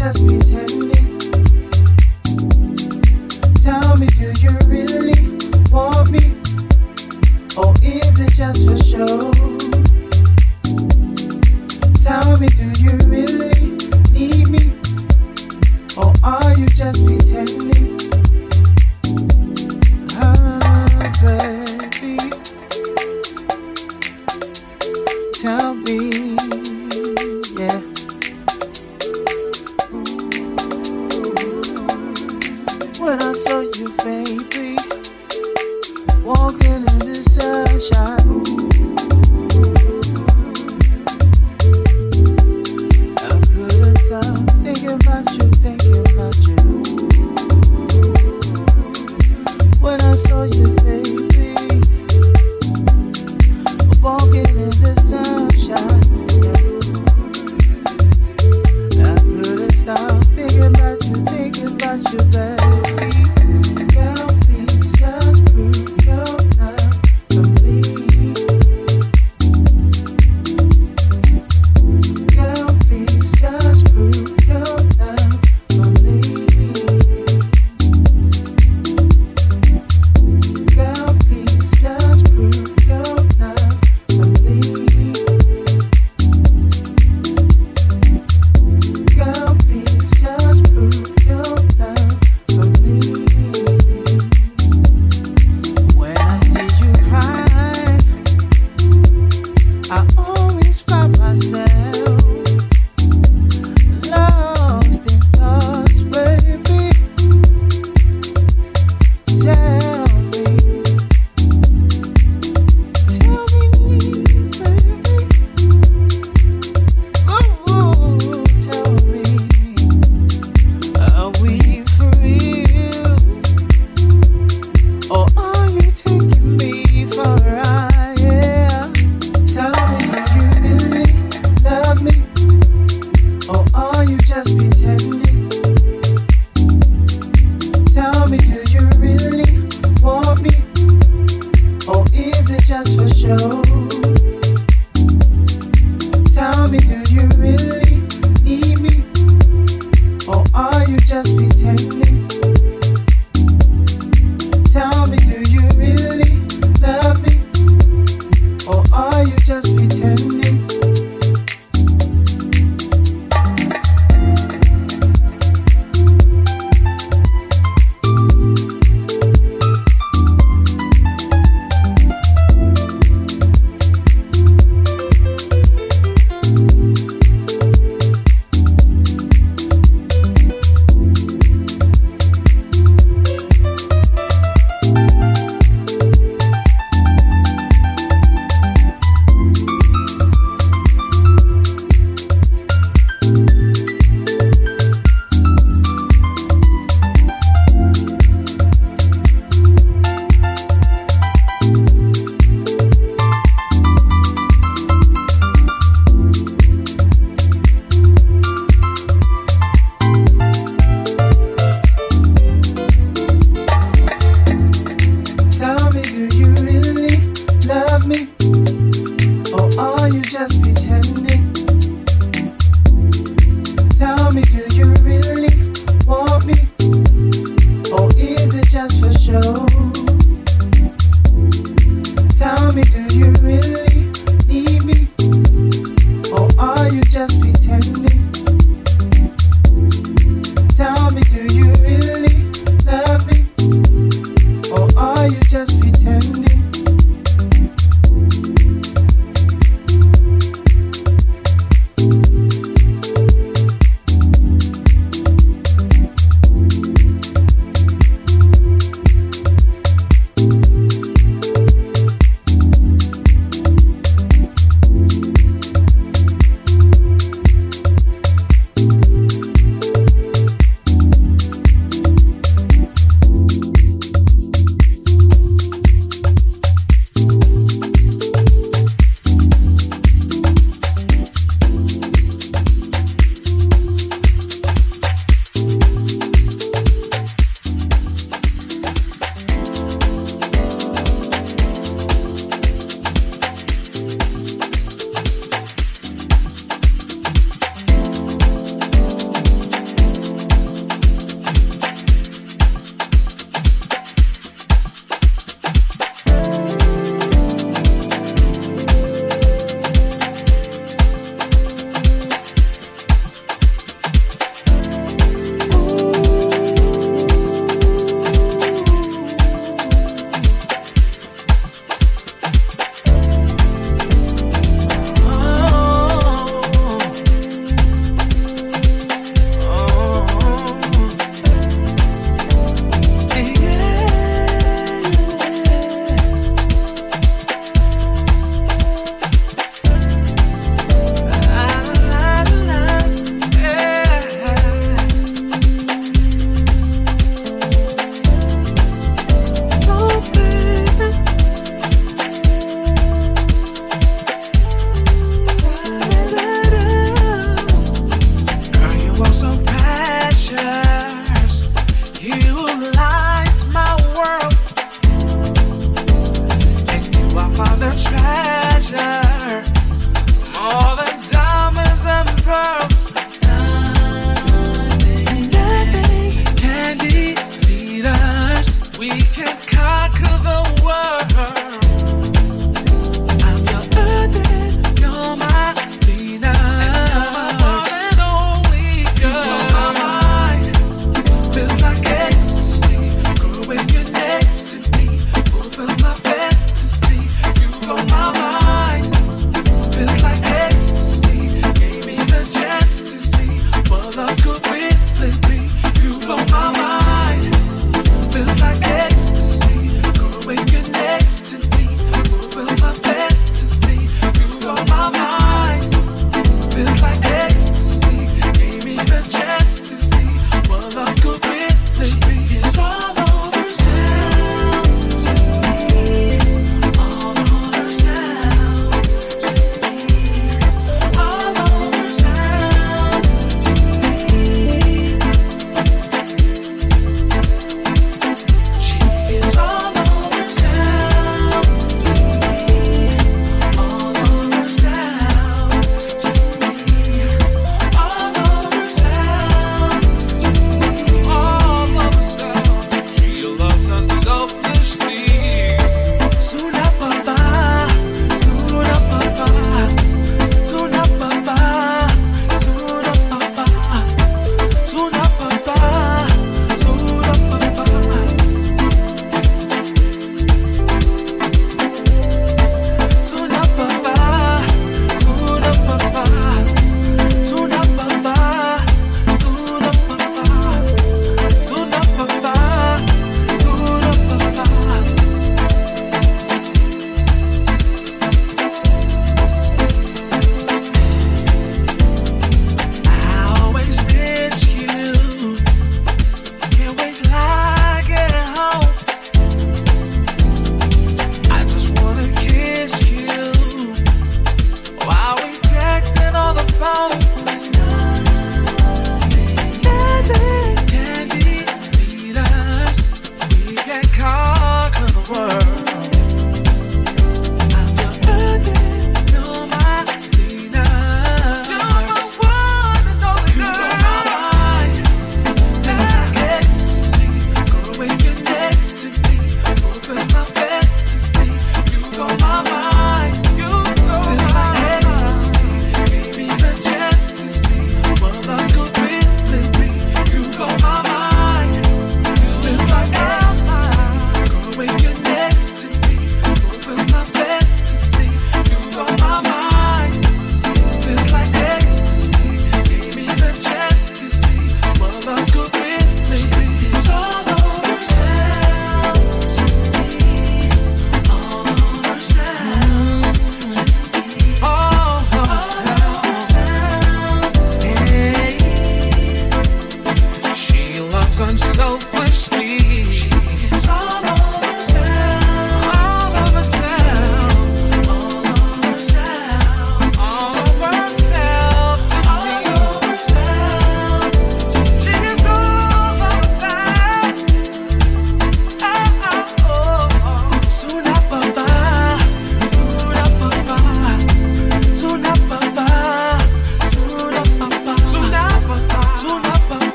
just pretend.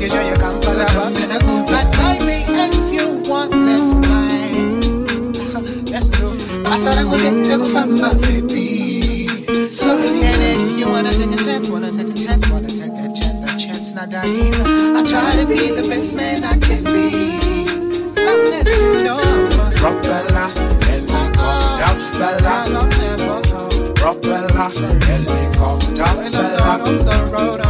making you come for up in a me if you want this mine. Let's do. I said I would get go for my baby. So again, if you wanna take a chance, wanna take a chance, wanna take a chance, a chance not that easy. I try to be the best man I can be. So let you know. Propeller, helicopter, fella. Propeller, helicopter, fella. On the road.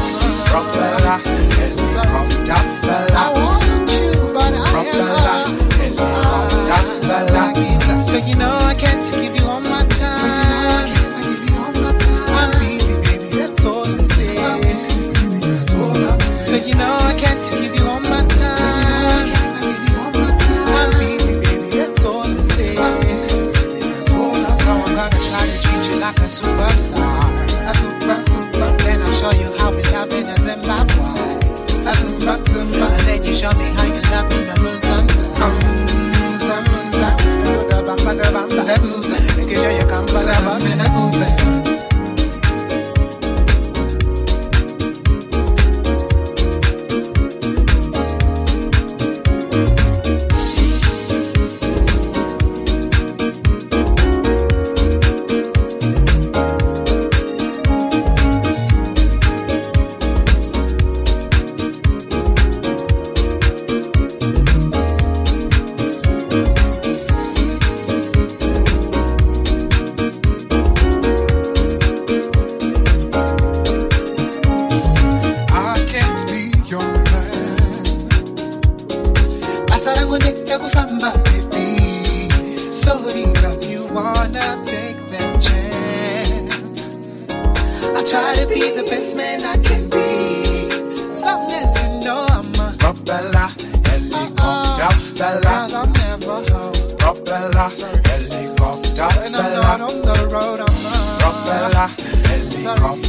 helicopter fella. Propeller, helicopter.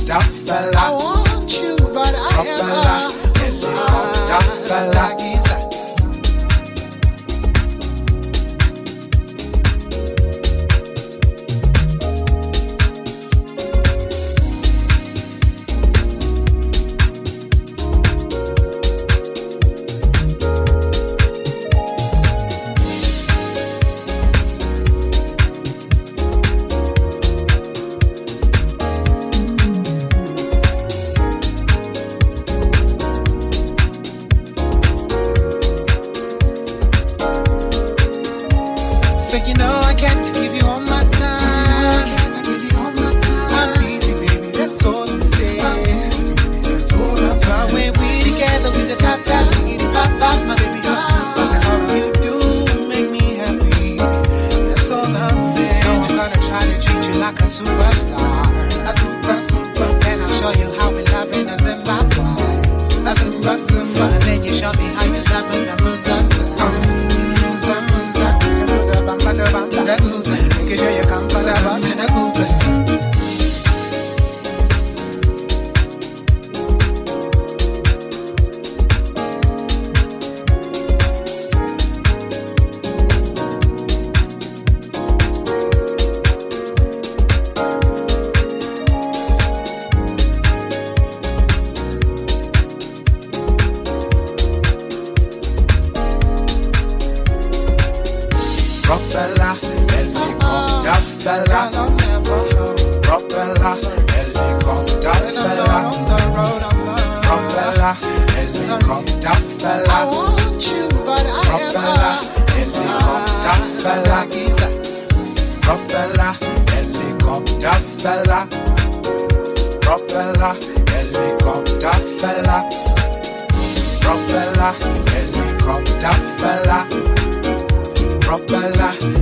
propeller, helicopter fella, propeller, helicopter fella, propeller, helicopter fella, propeller.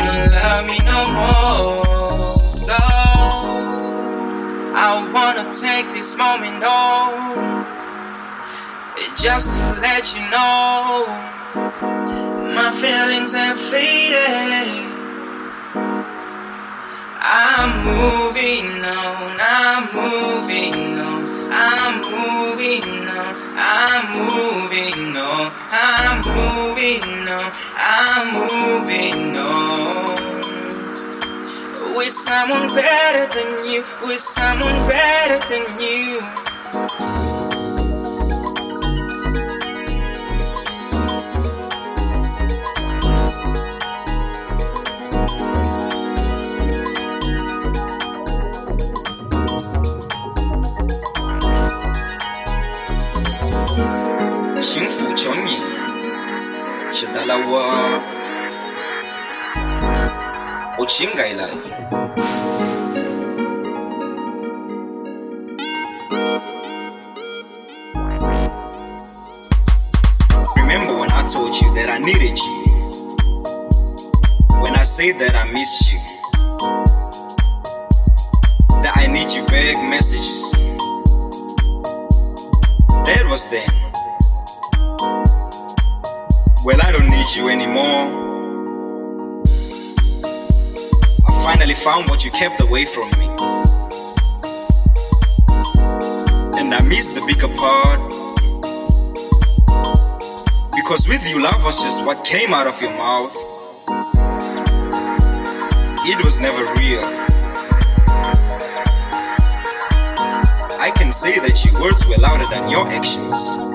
You don't love me no more. So I wanna take this moment, oh, just to let you know my feelings have faded. I'm moving on, I'm moving on, I'm moving on, I'm moving on, I'm moving on, I'm moving on. With someone better than you, with someone better than you. Uchingailai Remember when I told you that I needed you. When I say that I miss you. That I need you big messages. That was then. Well, I don't need you anymore. Finally found what you kept away from me. And I miss the bigger part. Because with you, love was just what came out of your mouth. It was never real. I can say that your words were louder than your actions.